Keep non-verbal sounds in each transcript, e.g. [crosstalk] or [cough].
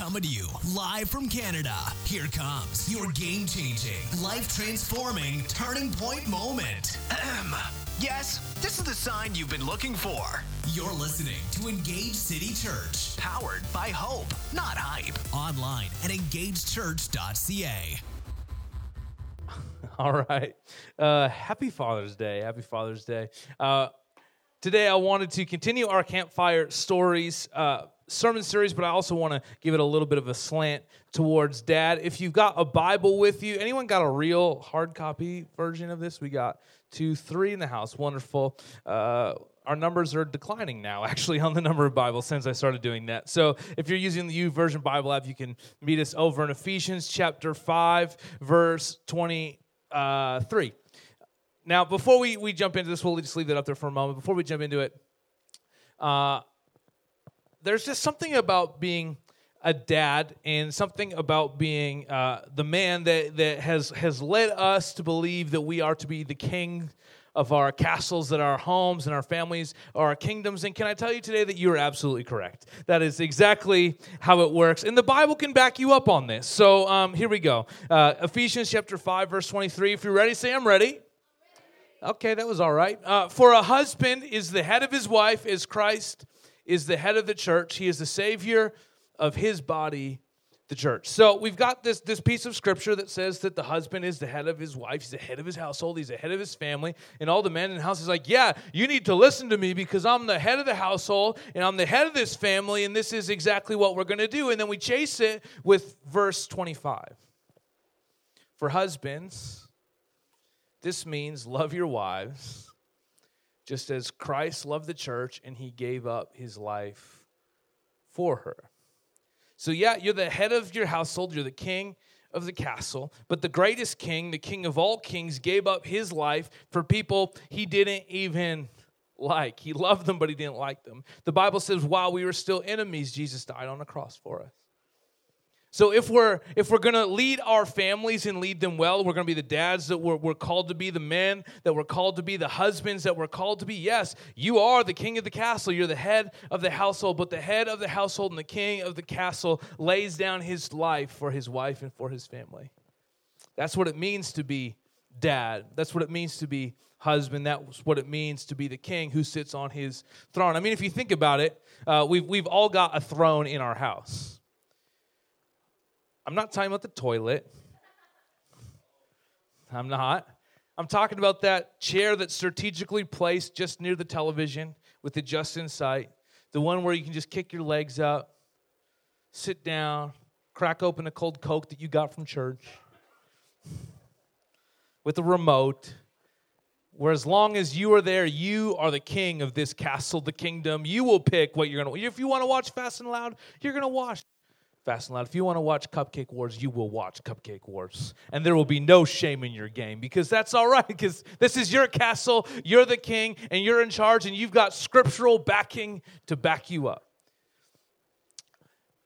coming to you live from Canada. Here comes your game changing, life transforming turning point moment. Ahem. Yes, this is the sign you've been looking for. You're listening to Engage City Church, Powered by hope, not hype. online at engagechurch.ca. [laughs] All right. Uh, happy Father's Day. Happy Father's Day. Uh, today, I wanted to continue our campfire stories uh, sermon series, but I also want to give it a little bit of a slant towards dad. If you've got a Bible with you, anyone got a real hard copy version of this? We got two, three in the house. Wonderful. Uh, our numbers are declining now, [laughs] actually, on the number of Bibles since I started doing that. So if you're using the YouVersion Bible app, you can meet us over in Ephesians chapter 5, verse 23. Now, before we, we jump into this, we'll just leave that up there for a moment. Before we jump into it, uh, there's just something about being a dad and something about being uh, the man that, that has, has led us to believe that we are to be the king of our castles, that our homes and our families are our kingdoms. And can I tell you today that you are absolutely correct? That is exactly how it works. And the Bible can back you up on this. So um, here we go uh, Ephesians chapter 5, verse 23. If you're ready, say, I'm ready. Okay, that was all right. Uh, For a husband is the head of his wife, as Christ is the head of the church. He is the Savior of his body, the church. So we've got this, this piece of scripture that says that the husband is the head of his wife, he's the head of his household, he's the head of his family, and all the men in the house is like, yeah, you need to listen to me because I'm the head of the household and I'm the head of this family, and this is exactly what we're going to do. And then we chase it with verse 25. For husbands, this means love your wives just as Christ loved the church and he gave up his life for her. So, yeah, you're the head of your household, you're the king of the castle, but the greatest king, the king of all kings, gave up his life for people he didn't even like. He loved them, but he didn't like them. The Bible says, while we were still enemies, Jesus died on the cross for us. So if we're if we're gonna lead our families and lead them well, we're gonna be the dads that we're, we're called to be, the men that we're called to be, the husbands that we're called to be. Yes, you are the king of the castle. You're the head of the household, but the head of the household and the king of the castle lays down his life for his wife and for his family. That's what it means to be dad. That's what it means to be husband. That's what it means to be the king who sits on his throne. I mean, if you think about it, uh, we've we've all got a throne in our house. I'm not talking about the toilet. I'm not. I'm talking about that chair that's strategically placed just near the television with the just in sight. The one where you can just kick your legs up, sit down, crack open a cold Coke that you got from church with a remote. Where as long as you are there, you are the king of this castle, the kingdom. You will pick what you're going to. If you want to watch Fast and Loud, you're going to watch Fast and Loud. If you want to watch Cupcake Wars, you will watch Cupcake Wars. And there will be no shame in your game because that's all right because this is your castle, you're the king, and you're in charge, and you've got scriptural backing to back you up.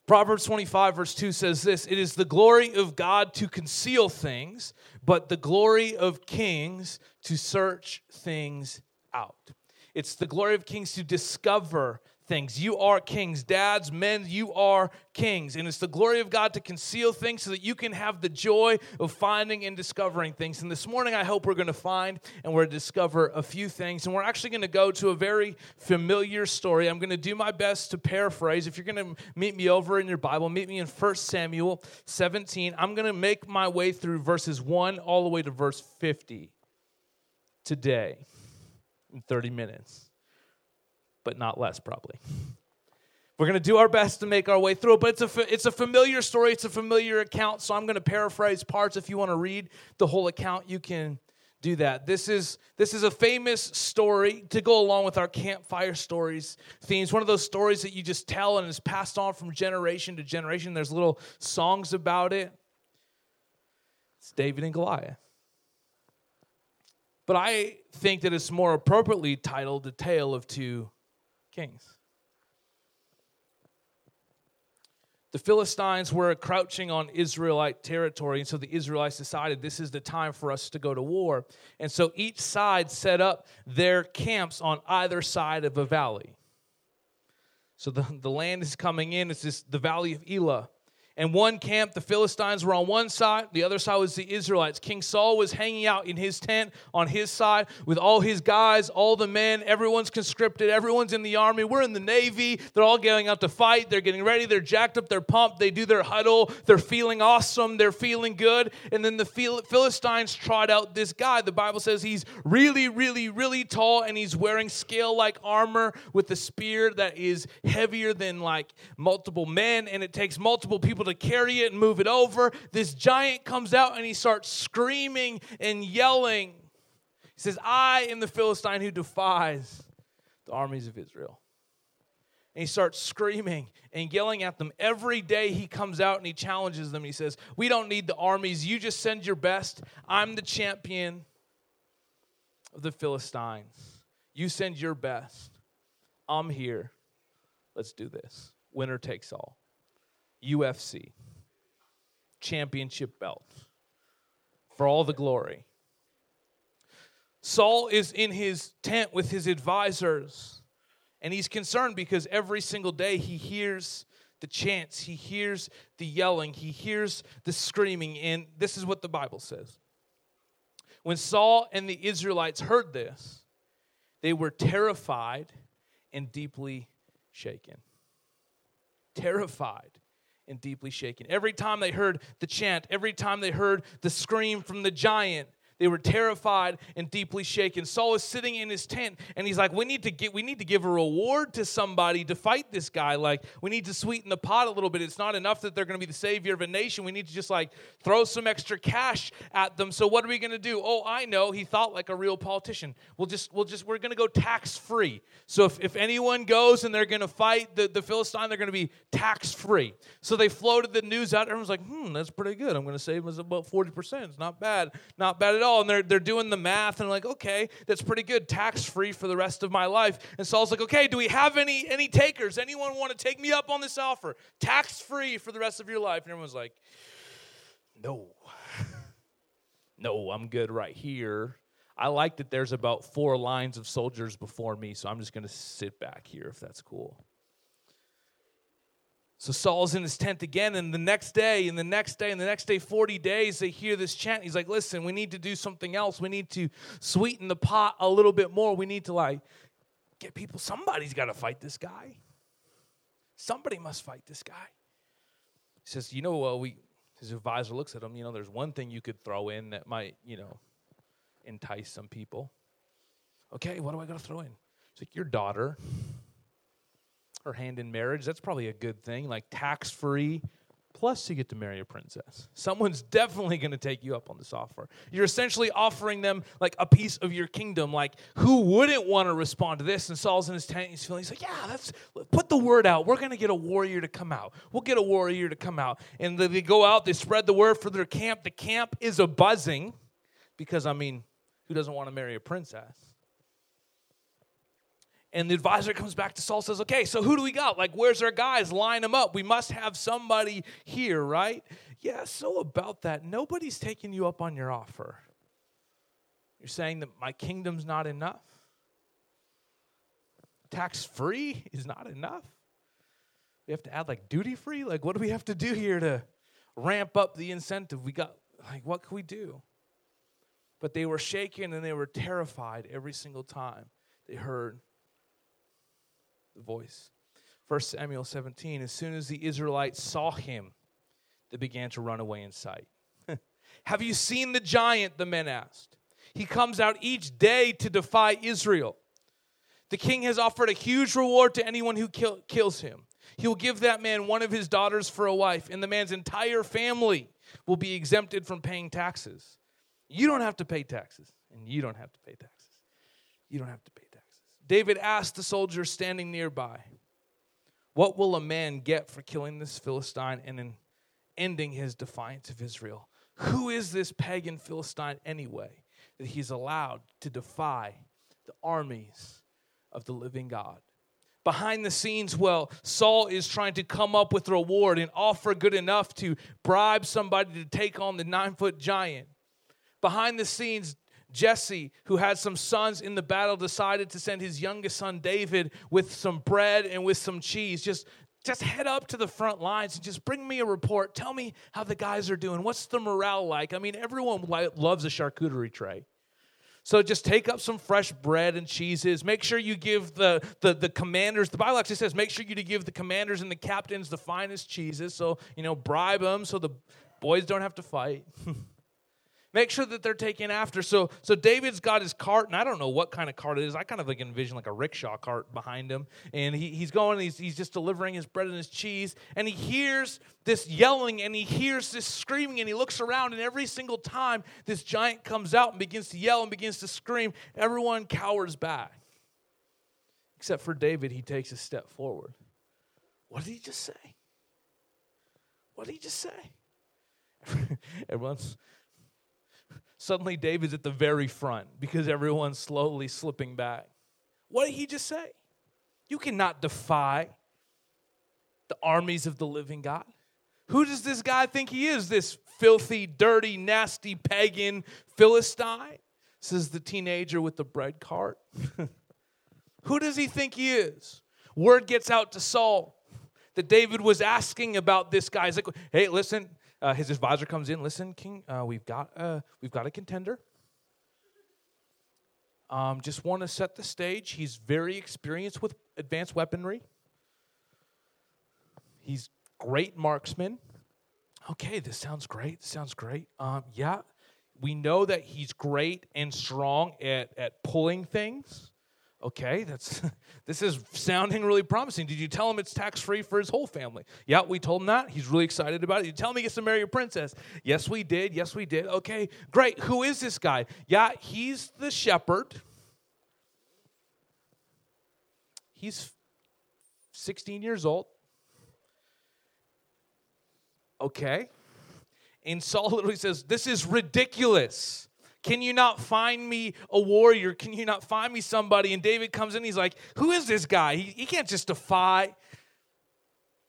Proverbs 25, verse 2 says this It is the glory of God to conceal things, but the glory of kings to search things out. It's the glory of kings to discover things. You are kings. Dads, men, you are kings. And it's the glory of God to conceal things so that you can have the joy of finding and discovering things. And this morning, I hope we're going to find and we're to discover a few things. And we're actually going to go to a very familiar story. I'm going to do my best to paraphrase. If you're going to meet me over in your Bible, meet me in 1 Samuel 17. I'm going to make my way through verses 1 all the way to verse 50 today in 30 minutes but not less, probably. We're going to do our best to make our way through it, but it's a, it's a familiar story. It's a familiar account, so I'm going to paraphrase parts. If you want to read the whole account, you can do that. This is, this is a famous story to go along with our campfire stories themes. One of those stories that you just tell and is passed on from generation to generation. There's little songs about it. It's David and Goliath. But I think that it's more appropriately titled The Tale of Two kings. The Philistines were crouching on Israelite territory, and so the Israelites decided this is the time for us to go to war. And so each side set up their camps on either side of a valley. So the, the land is coming in, it's this, the valley of Elah. And one camp, the Philistines were on one side, the other side was the Israelites. King Saul was hanging out in his tent on his side with all his guys, all the men. Everyone's conscripted, everyone's in the army. We're in the Navy. They're all going out to fight. They're getting ready. They're jacked up. They're pumped. They do their huddle. They're feeling awesome. They're feeling good. And then the Philistines trot out this guy. The Bible says he's really, really, really tall and he's wearing scale like armor with a spear that is heavier than like multiple men. And it takes multiple people able to carry it and move it over. This giant comes out and he starts screaming and yelling. He says, I am the Philistine who defies the armies of Israel. And he starts screaming and yelling at them. Every day he comes out and he challenges them. He says, We don't need the armies. You just send your best. I'm the champion of the Philistines. You send your best. I'm here. Let's do this. Winner takes all. UFC championship belt for all the glory. Saul is in his tent with his advisors, and he's concerned because every single day he hears the chants, he hears the yelling, he hears the screaming, and this is what the Bible says. When Saul and the Israelites heard this, they were terrified and deeply shaken. Terrified and deeply shaken. Every time they heard the chant, every time they heard the scream from the giant, they were terrified and deeply shaken. Saul is sitting in his tent and he's like, We need to get we need to give a reward to somebody to fight this guy. Like, we need to sweeten the pot a little bit. It's not enough that they're gonna be the savior of a nation. We need to just like throw some extra cash at them. So what are we gonna do? Oh, I know. He thought like a real politician. We'll just we'll just we're gonna go tax free. So if, if anyone goes and they're gonna fight the, the Philistine, they're gonna be tax free. So they floated the news out. Everyone's like, hmm, that's pretty good. I'm gonna save us about 40%. It's not bad. Not bad at all. And they're, they're doing the math and like, okay, that's pretty good. Tax free for the rest of my life. And Saul's like, okay, do we have any, any takers? Anyone want to take me up on this offer? Tax free for the rest of your life. And everyone's like, no. [laughs] no, I'm good right here. I like that there's about four lines of soldiers before me, so I'm just going to sit back here if that's cool. So Saul's in his tent again, and the next day, and the next day, and the next day, 40 days, they hear this chant. He's like, listen, we need to do something else. We need to sweeten the pot a little bit more. We need to, like, get people, somebody's got to fight this guy. Somebody must fight this guy. He says, you know, well, we, his advisor looks at him, you know, there's one thing you could throw in that might, you know, entice some people. Okay, what do I got to throw in? It's like your daughter her hand in marriage. That's probably a good thing, like tax free. Plus, you get to marry a princess. Someone's [laughs] definitely going to take you up on this offer. You're essentially offering them like a piece of your kingdom. Like, who wouldn't want to respond to this? And Saul's in his tent. He's feeling. He's like, "Yeah, let's put the word out. We're going to get a warrior to come out. We'll get a warrior to come out." And they go out. They spread the word for their camp. The camp is a buzzing, because I mean, who doesn't want to marry a princess? And the advisor comes back to Saul says, Okay, so who do we got? Like, where's our guys? Line them up. We must have somebody here, right? Yeah, so about that, nobody's taking you up on your offer. You're saying that my kingdom's not enough? Tax free [laughs] is not enough? We have to add like duty free? Like, what do we have to do here to ramp up the incentive? We got, like, what can we do? But they were shaken and they were terrified every single time they heard voice. 1 Samuel 17, as soon as the Israelites saw him, they began to run away in sight. [laughs] Have you seen the giant? The men asked. He comes out each day to defy Israel. The king has offered a huge reward to anyone who kill, kills him. He will give that man one of his daughters for a wife, and the man's entire family will be exempted from paying taxes. You don't have to pay taxes, and you don't have to pay taxes. You don't have to David asked the soldiers standing nearby, What will a man get for killing this Philistine and in ending his defiance of Israel? Who is this pagan Philistine anyway that he's allowed to defy the armies of the living God? Behind the scenes, well, Saul is trying to come up with a reward and offer good enough to bribe somebody to take on the nine foot giant. Behind the scenes, Jesse, who had some sons in the battle, decided to send his youngest son David with some bread and with some cheese. Just just head up to the front lines and just bring me a report. Tell me how the guys are doing. What's the morale like? I mean, everyone loves a charcuterie tray. So just take up some fresh bread and cheeses. Make sure you give the, the, the commanders, the Bible actually says, make sure you to give the commanders and the captains the finest cheeses. So, you know, bribe them so the boys don't have to fight. [laughs] Make sure that they're taken after. So, so David's got his cart, and I don't know what kind of cart it is. I kind of like envision like a rickshaw cart behind him, and he, he's going. He's he's just delivering his bread and his cheese, and he hears this yelling, and he hears this screaming, and he looks around, and every single time this giant comes out and begins to yell and begins to scream, everyone cowers back, except for David. He takes a step forward. What did he just say? What did he just say? [laughs] Everyone's Suddenly, David's at the very front because everyone's slowly slipping back. What did he just say? You cannot defy the armies of the living God. Who does this guy think he is? This filthy, dirty, nasty pagan Philistine? Says the teenager with the bread cart. [laughs] Who does he think he is? Word gets out to Saul that David was asking about this guy. He's like, hey, listen, uh, his advisor comes in. Listen, King, uh, we've got uh, we've got a contender. Um, just want to set the stage. He's very experienced with advanced weaponry. He's great marksman. Okay, this sounds great. This sounds great. Um, yeah, we know that he's great and strong at, at pulling things. Okay, that's [laughs] this is sounding really promising. Did you tell him it's tax free for his whole family? Yeah, we told him that. He's really excited about it. You tell him he gets to marry a princess? Yes, we did. Yes, we did. Okay, great. Who is this guy? Yeah, he's the shepherd. He's 16 years old. Okay. And Saul [laughs] literally says, This is ridiculous. Can you not find me a warrior? Can you not find me somebody? And David comes in, he's like, Who is this guy? He, he can't just defy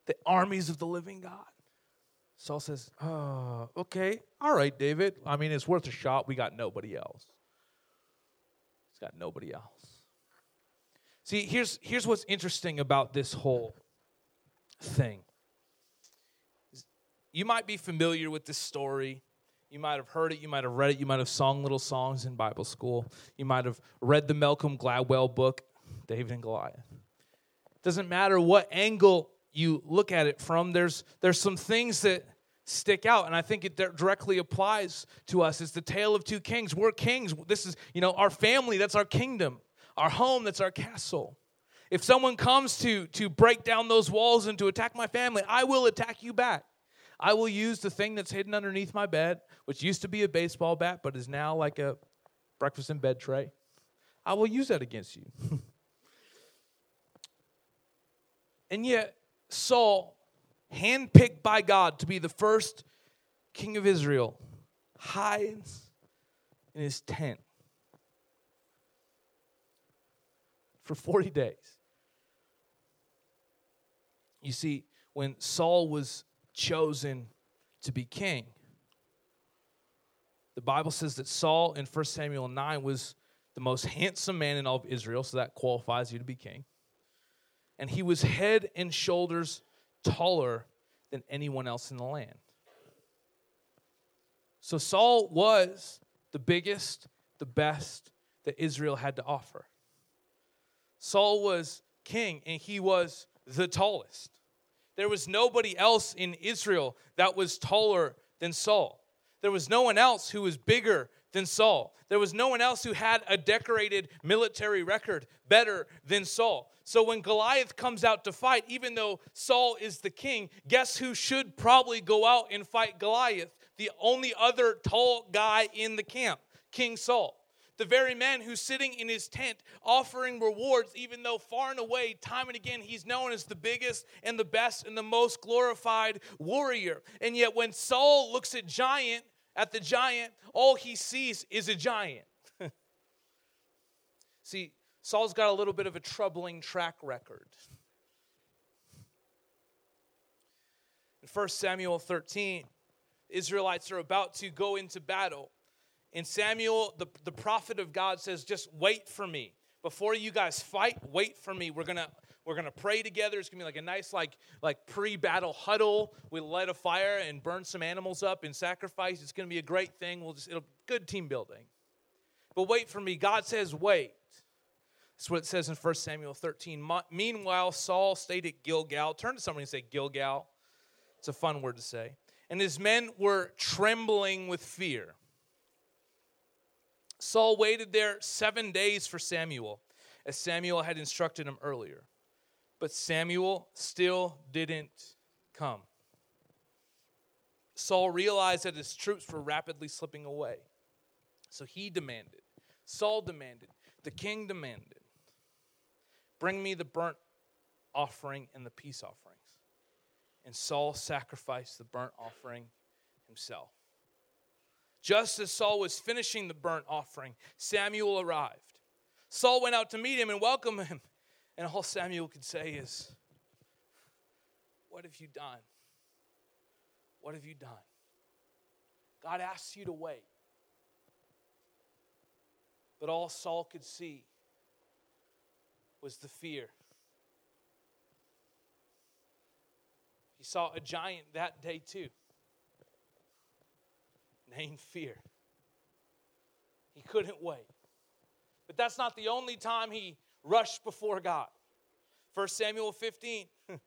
the armies of the living God. Saul says, Oh, okay. All right, David. I mean, it's worth a shot. We got nobody else. He's got nobody else. See, here's, here's what's interesting about this whole thing. You might be familiar with this story. You might have heard it, you might have read it, you might have sung little songs in Bible school. You might have read the Malcolm Gladwell book, David and Goliath. It Doesn't matter what angle you look at it from, there's, there's some things that stick out and i think it directly applies to us. It's the tale of two kings. We're kings. This is you know our family that's our kingdom. Our home that's our castle. If someone comes to to break down those walls and to attack my family i will attack you back I will use the thing that's hidden underneath my bed, which used to be a baseball bat, but is now like a breakfast in bed tray. I will use that against you. [laughs] and yet, Saul, handpicked by God to be the first king of Israel, hides in his tent for 40 days. You see, when Saul was chosen to be king. The Bible says that Saul in 1 Samuel 9 was the most handsome man in all of Israel, so that qualifies you to be king. And he was head and shoulders taller than anyone else in the land. So Saul was the biggest, the best that Israel had to offer. Saul was king, and he was the tallest. There was nobody else in Israel that was taller than Saul. There was no one else who was bigger than Saul. There was no one else who had a decorated military record better than Saul. So when Goliath comes out to fight, even though Saul is the king, guess who should probably go out and fight Goliath? The only other tall guy in the camp, King Saul the very man who's sitting in his tent offering rewards, even though far and away, time and again, he's known as the biggest and the best and the most glorified warrior. And yet, when Saul looks at giant, at the giant, all he sees is a giant. [laughs] See, Saul's got a little bit of a troubling track record. In 1 Samuel 13, Israelites are about to go into battle. And Samuel, the, the prophet of God, says, Just wait for me. Before you guys fight, wait for me. We're to We're gonna pray together. It's gonna be like a nice, like, like pre-battle huddle. We light a fire and burn some animals up in sacrifice. It's gonna be a great thing. We'll just it'll good team building. But wait for me. God says, wait. That's what it says in 1 Samuel 13. Meanwhile, Saul stayed at Gilgal. Turn to somebody and say, Gilgal. It's a fun word to say. And his men were trembling with fear. Saul waited there seven days for Samuel, as Samuel had instructed him earlier. But Samuel still didn't come. Saul realized that his troops were rapidly slipping away. So he demanded, Saul demanded, the king demanded, bring me the burnt offering and the peace offerings. And Saul sacrificed the burnt offering himself. Just as Saul was finishing the burnt offering, Samuel arrived. Saul went out to meet him and welcome him. And all Samuel could say is, What have you done? What have you done? God asks you to wait. But all Saul could see was the fear. He saw a giant that day too named fear. He couldn't wait. But that's not the only time he rushed before God. 1 Samuel 15. [laughs]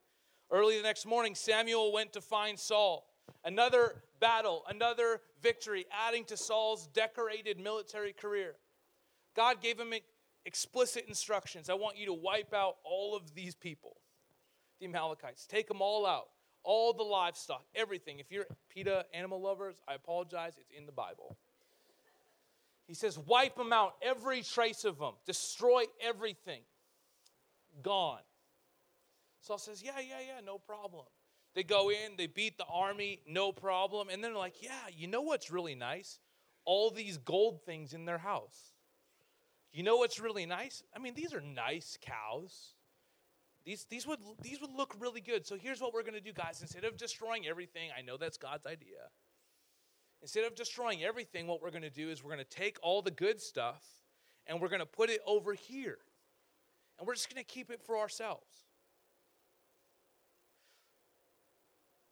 Early the next morning, Samuel went to find Saul. Another battle, another victory, adding to Saul's decorated military career. God gave him explicit instructions. I want you to wipe out all of these people, the Amalekites. Take them all out all the livestock, everything. If you're PETA animal lovers, I apologize, it's in the Bible. He says, wipe them out, every trace of them, destroy everything. Gone. Saul says, yeah, yeah, yeah, no problem. They go in, they beat the army, no problem. And then they're like, yeah, you know what's really nice? All these gold things in their house. You know what's really nice? I mean, these are nice cows. These, these, would, these would look really good. So here's what we're going to do, guys. Instead of destroying everything, I know that's God's idea. Instead of destroying everything, what we're going to do is we're going to take all the good stuff and we're going to put it over here. And we're just going to keep it for ourselves.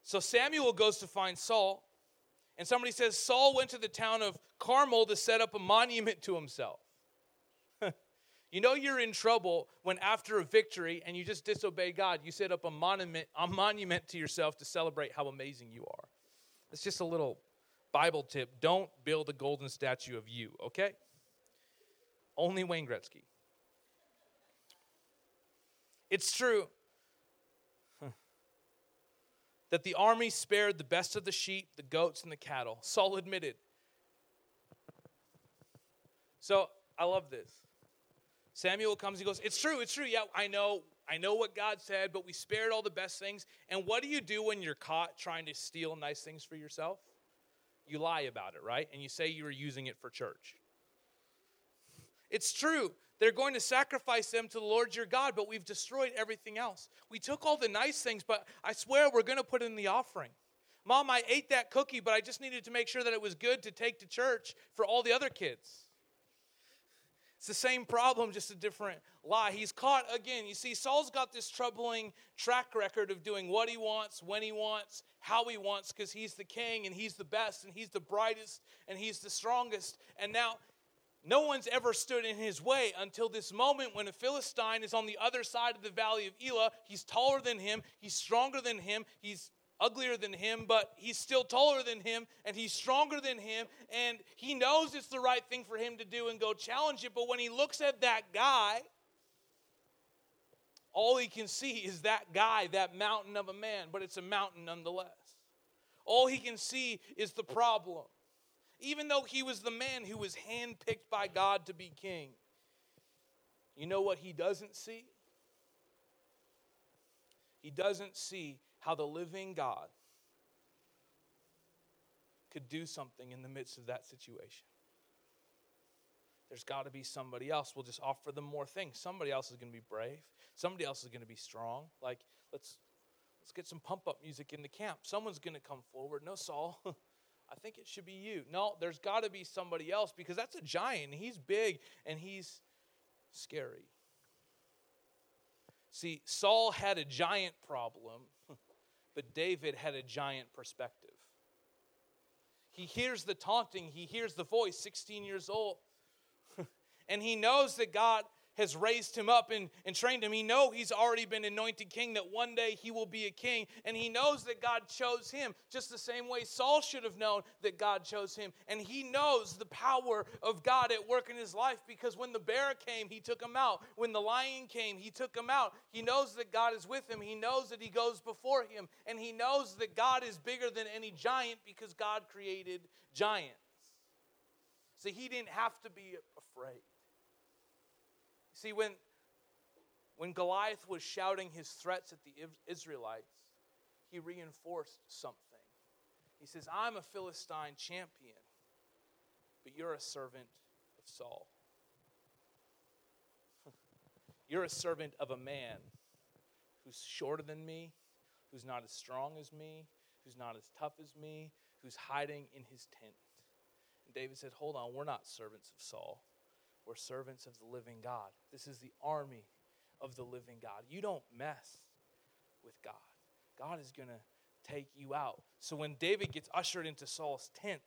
So Samuel goes to find Saul, and somebody says Saul went to the town of Carmel to set up a monument to himself. You know you're in trouble when after a victory and you just disobey God, you set up a monument, a monument to yourself to celebrate how amazing you are. It's just a little Bible tip. Don't build a golden statue of you, okay? Only Wayne Gretzky. It's true that the army spared the best of the sheep, the goats, and the cattle. Saul admitted. So I love this. Samuel comes, he goes, It's true, it's true. Yeah, I know, I know what God said, but we spared all the best things. And what do you do when you're caught trying to steal nice things for yourself? You lie about it, right? And you say you were using it for church. It's true. They're going to sacrifice them to the Lord your God, but we've destroyed everything else. We took all the nice things, but I swear we're going to put in the offering. Mom, I ate that cookie, but I just needed to make sure that it was good to take to church for all the other kids. It's the same problem, just a different lie. He's caught again. You see, Saul's got this troubling track record of doing what he wants, when he wants, how he wants, because he's the king and he's the best and he's the brightest and he's the strongest. And now, no one's ever stood in his way until this moment when a Philistine is on the other side of the valley of Elah. He's taller than him, he's stronger than him, he's uglier than him, but he's still taller than him and he's stronger than him. And he knows it's the right thing for him to do and go challenge it. But when he looks at that guy, all he can see is that guy, that mountain of a man, but it's a mountain nonetheless. All he can see is the problem. Even though he was the man who was handpicked by God to be king, you know what he doesn't see? He doesn't see how the living God could do something in the midst of that situation. There's got to be somebody else. We'll just offer them more things. Somebody else is going to be brave. Somebody else is going to be strong. Like let's let's get some pump up music in the camp. Someone's going to come forward. No, Saul. [laughs] I think it should be you. No, there's got to be somebody else because that's a giant. He's big and he's scary. See, Saul had a giant problem, but David had a giant perspective. He hears the taunting, he hears the voice, 16 years old. [laughs] and he knows that God has raised him up and, and trained him. He know he's already been anointed king, that one day he will be a king. And he knows that God chose him just the same way Saul should have known that God chose him. And he knows the power of God at work in his life because when the bear came, he took him out. When the lion came, he took him out. He knows that God is with him. He knows that he goes before him. And he knows that God is bigger than any giant because God created giants. So he didn't have to be afraid. See, when, when Goliath was shouting his threats at the Israelites, he reinforced something. He says, I'm a Philistine champion, but you're a servant of Saul. [laughs] you're a servant of a man who's shorter than me, who's not as strong as me, who's not as tough as me, who's hiding in his tent. And David said, Hold on, we're not servants of Saul. We're servants of the living God. This is the army of the living God. You don't mess with God. God is going to take you out. So when David gets ushered into Saul's tent,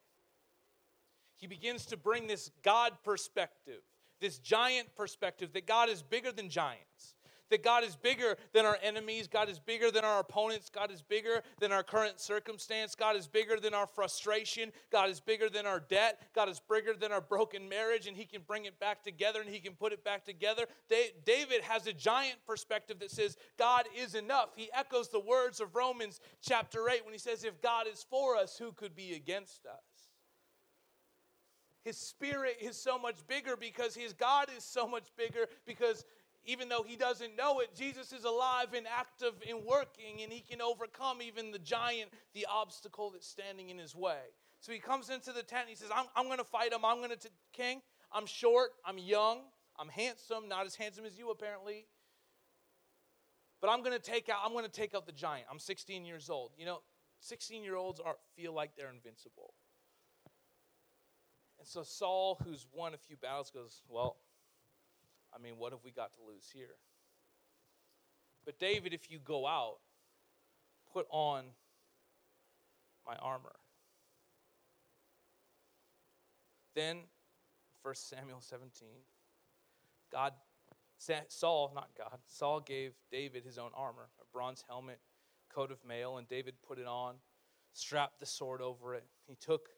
he begins to bring this God perspective, this giant perspective that God is bigger than giants that God is bigger than our enemies, God is bigger than our opponents, God is bigger than our current circumstance, God is bigger than our frustration, God is bigger than our debt, God is bigger than our broken marriage, and He can bring it back together and He can put it back together. David has a giant perspective that says God is enough. He echoes the words of Romans chapter 8 when he says, If God is for us, who could be against us? His spirit is so much bigger because his God is so much bigger because even though he doesn't know it, Jesus is alive and active and working, and he can overcome even the giant, the obstacle that's standing in his way. So he comes into the tent. and he says, I'm, I'm going to fight him. I'm going to, king. I'm short. I'm young. I'm handsome. Not as handsome as you, apparently. But I'm going to take out. I'm going to take out the giant. I'm 16 years old. You know, 16 year olds are feel like they're invincible. And so Saul, who's won a few battles, goes, Well, I mean, what have we got to lose here? But David, if you go out, put on my armor. Then, 1 Samuel 17, God, Saul, not God, Saul gave David his own armor, a bronze helmet, coat of mail, and David put it on, strapped the sword over it. He took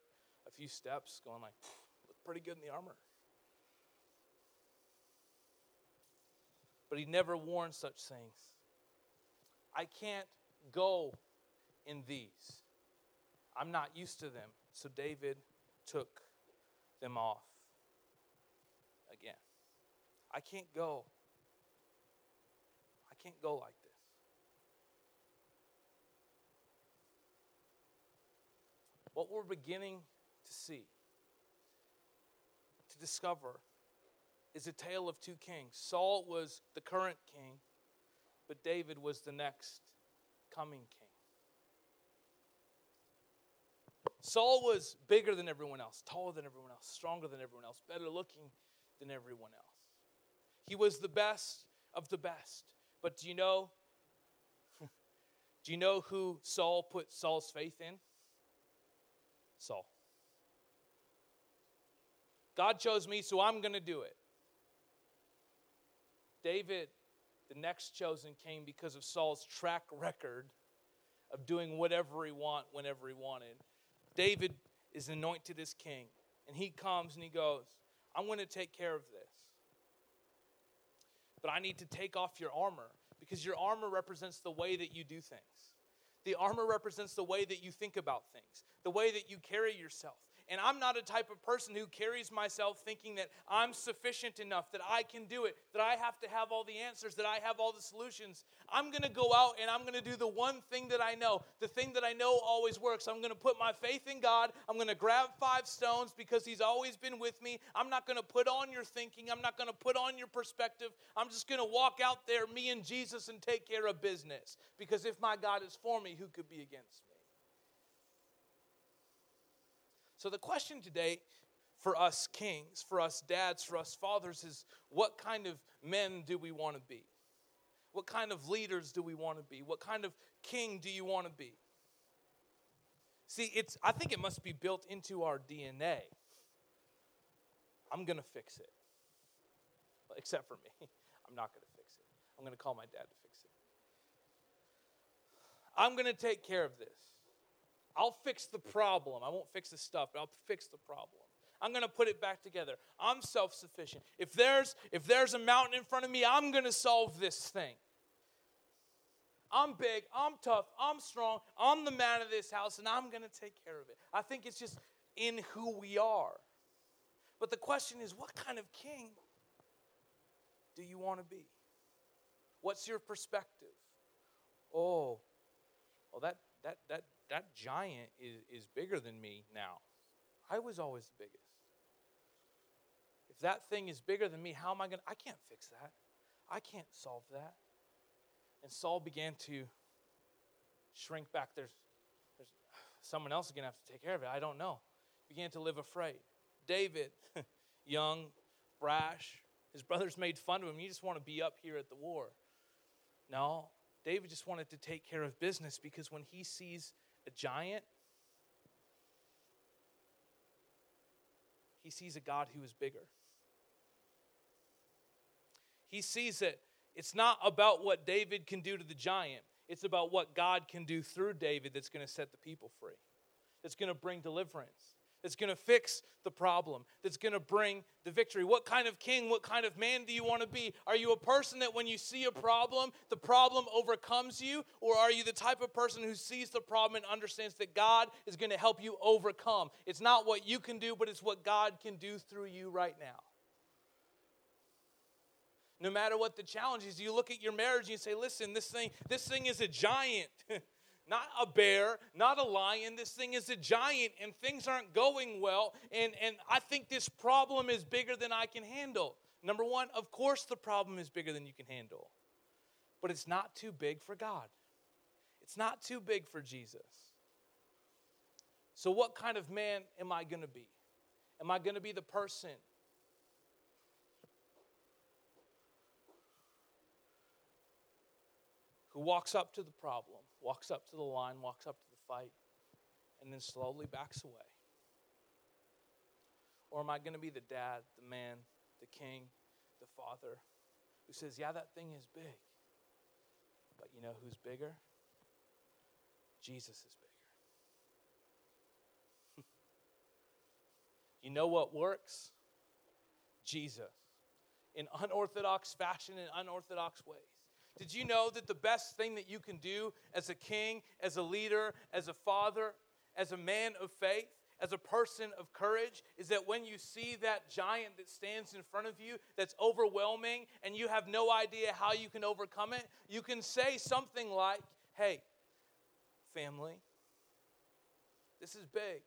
a few steps, going like, look pretty good in the armor. But he never warned such things. I can't go in these. I'm not used to them. So David took them off again. I can't go. I can't go like this. What we're beginning to see, to discover, is a tale of two kings. Saul was the current king, but David was the next coming king. Saul was bigger than everyone else, taller than everyone else, stronger than everyone else, better looking than everyone else. He was the best of the best. But do you know? [laughs] do you know who Saul put Saul's faith in? Saul. God chose me, so I'm going to do it. David, the next chosen king, because of Saul's track record of doing whatever he want whenever he wanted. David is anointed as king, and he comes and he goes, I'm going to take care of this. But I need to take off your armor because your armor represents the way that you do things. The armor represents the way that you think about things, the way that you carry yourself. And I'm not a type of person who carries myself thinking that I'm sufficient enough, that I can do it, that I have to have all the answers, that I have all the solutions. I'm going to go out and I'm going to do the one thing that I know, the thing that I know always works. I'm going to put my faith in God. I'm going to grab five stones because He's always been with me. I'm not going to put on your thinking. I'm not going to put on your perspective. I'm just going to walk out there, me and Jesus, and take care of business. Because if my God is for me, who could be against me? So, the question today for us kings, for us dads, for us fathers is what kind of men do we want to be? What kind of leaders do we want to be? What kind of king do you want to be? See, it's I think it must be built into our DNA. I'm going to fix it. Except for me. [laughs] I'm not going to fix it. I'm going to call my dad to fix it. I'm going to take care of this. I'll fix the problem. I won't fix the stuff, but I'll fix the problem. I'm going to put it back together. I'm self-sufficient. If there's if there's a mountain in front of me, I'm going to solve this thing. I'm big, I'm tough, I'm strong, I'm the man of this house and I'm going to take care of it. I think it's just in who we are. But the question is what kind of king do you want to be? What's your perspective? Oh, well that that that that giant is, is bigger than me now. I was always the biggest. If that thing is bigger than me, how am I going to? I can't fix that. I can't solve that. And Saul began to shrink back. There's, there's someone else is going to have to take care of it. I don't know. Began to live afraid. David, [laughs] young, brash, his brothers made fun of him. You just want to be up here at the war. No, David just wanted to take care of business because when he sees a giant, he sees a God who is bigger. He sees that it's not about what David can do to the giant, it's about what God can do through David that's going to set the people free, that's going to bring deliverance that's going to fix the problem, that's going to bring the victory. What kind of king, what kind of man do you want to be? Are you a person that when you see a problem, the problem overcomes you? Or are you the type of person who sees the problem and understands that God is going to help you overcome? It's not what you can do, but it's what God can do through you right now. No matter what the challenge is, you look at your marriage and you say, listen, this thing, this thing is a giant. [laughs] not a bear, not a lion. This thing is a giant, and things aren't going well. And, and I think this problem is bigger than I can handle. Number one, of course, the problem is bigger than you can handle, but it's not too big for God. It's not too big for Jesus. So, what kind of man am I going to be? Am I going to be the person who walks up to the problem, walks up to the line, walks up to the fight, and then slowly backs away? Or am I going to be the dad, the man, the king, the father who says, Yeah, that thing is big, but you know who's bigger? Jesus is bigger. [laughs] you know what works? Jesus. In unorthodox fashion, in unorthodox ways. Did you know that the best thing that you can do as a king, as a leader, as a father, as a man of faith, as a person of courage is that when you see that giant that stands in front of you that's overwhelming and you have no idea how you can overcome it, you can say something like, Hey, family, this is big.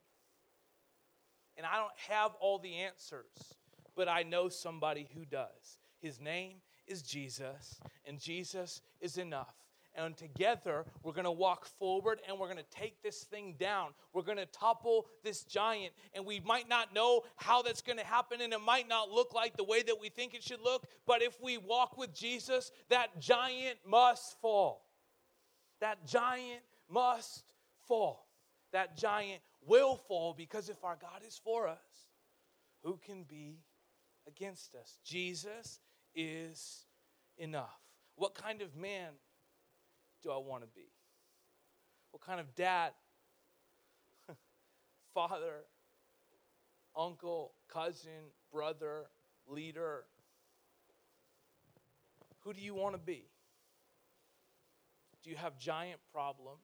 And I don't have all the answers, but I know somebody who does. His name is Jesus, and Jesus is enough. And together, we're going to walk forward and we're going to take this thing down. We're going to topple this giant. And we might not know how that's going to happen, and it might not look like the way that we think it should look. But if we walk with Jesus, that giant must fall. That giant must fall. That giant will fall because if our God is for us, who can be against us? Jesus is enough. What kind of man do I want to be? What kind of dad, [laughs] father, uncle, cousin, brother, leader? Who do you want to be? Do you have giant problems?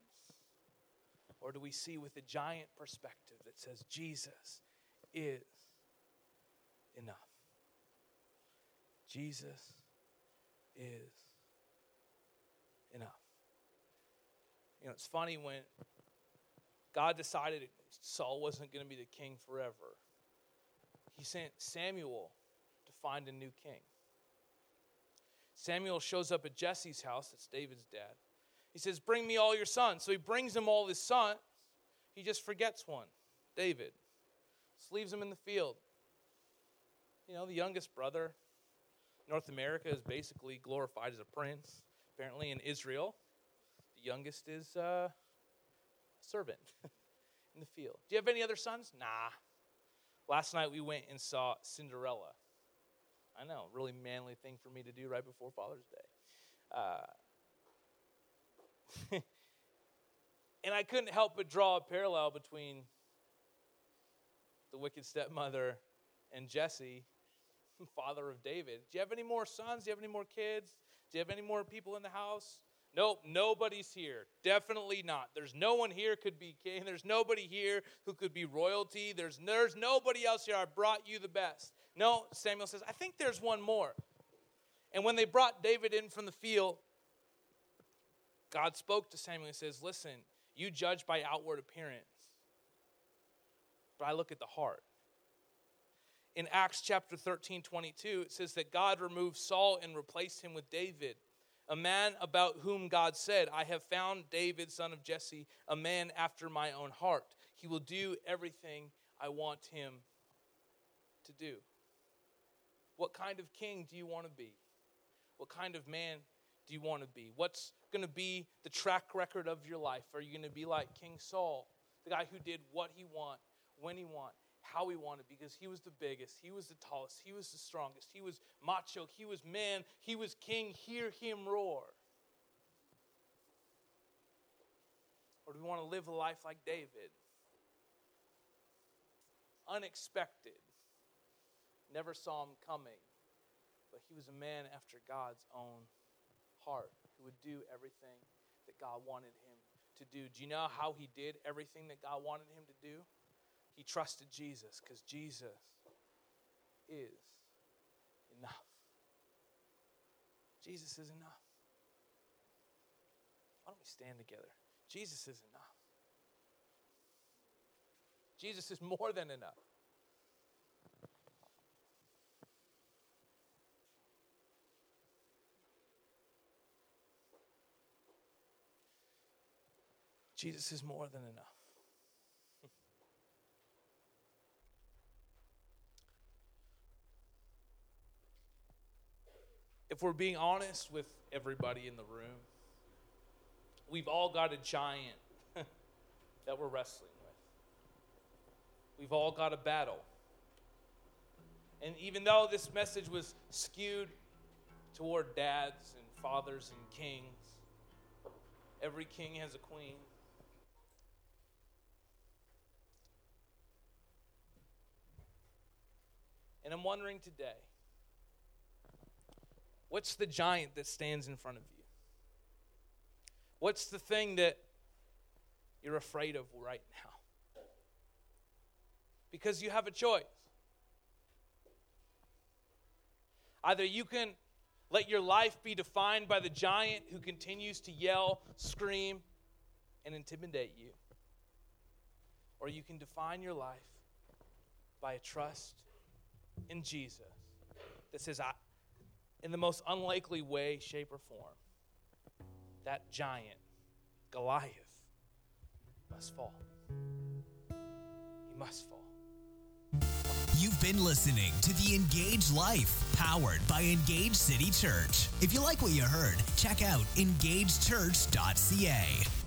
Or do we see with a giant perspective that says Jesus is enough? Jesus is enough. You know, it's funny when God decided Saul wasn't going to be the king forever, he sent Samuel to find a new king. Samuel shows up at Jesse's house, that's David's dad. He says, Bring me all your sons. So he brings him all his sons. He just forgets one, David. Just leaves him in the field. You know, the youngest brother, North America is basically glorified as a prince, apparently in Israel, the youngest is uh, a servant [laughs] in the field. Do you have any other sons? Nah. Last night we went and saw Cinderella. I know, really manly thing for me to do right before Father's Day. Uh, [laughs] and I couldn't help but draw a parallel between the wicked stepmother and Jesse, father of David. Do you have any more sons? Do you have any more kids? Do you have any more people in the house? Nope, nobody's here. Definitely not. There's no one here could be king. There's nobody here who could be royalty. There's, there's nobody else here. I brought you the best. No, Samuel says, I think there's one more. And when they brought David in from the field, God spoke to Samuel and says, Listen, you judge by outward appearance, but I look at the heart. In Acts chapter 13, 22, it says that God removed Saul and replaced him with David a man about whom God said, I have found David, son of Jesse, a man after my own heart. He will do everything I want him to do. What kind of king do you want to be? What kind of man do you want to be? What's going to be the track record of your life? Are you going to be like King Saul, the guy who did what he want, when he want, how he wanted because he was the biggest, he was the tallest, he was the strongest, he was macho, he was man, he was king. Hear him roar. Or do we want to live a life like David? Unexpected. Never saw him coming. But he was a man after God's own heart who would do everything that God wanted him to do. Do you know how he did everything that God wanted him to do? He trusted Jesus because Jesus is enough. Jesus is enough. Why don't we stand together? Jesus is enough. Jesus is more than enough. Jesus is more than enough. If we're being honest with everybody in the room, we've all got a giant [laughs] that we're wrestling with. We've all got a battle. And even though this message was skewed toward dads and fathers and kings, every king has a queen. And I'm wondering today What's the giant that stands in front of you? What's the thing that you're afraid of right now? Because you have a choice. Either you can let your life be defined by the giant who continues to yell, scream, and intimidate you, or you can define your life by a trust in Jesus that says, I, in the most unlikely way, shape, or form, that giant, Goliath, must fall. He must fall. You've been listening to the Engage Life, powered by Engage City Church. If you like what you heard, check out engagechurch.ca.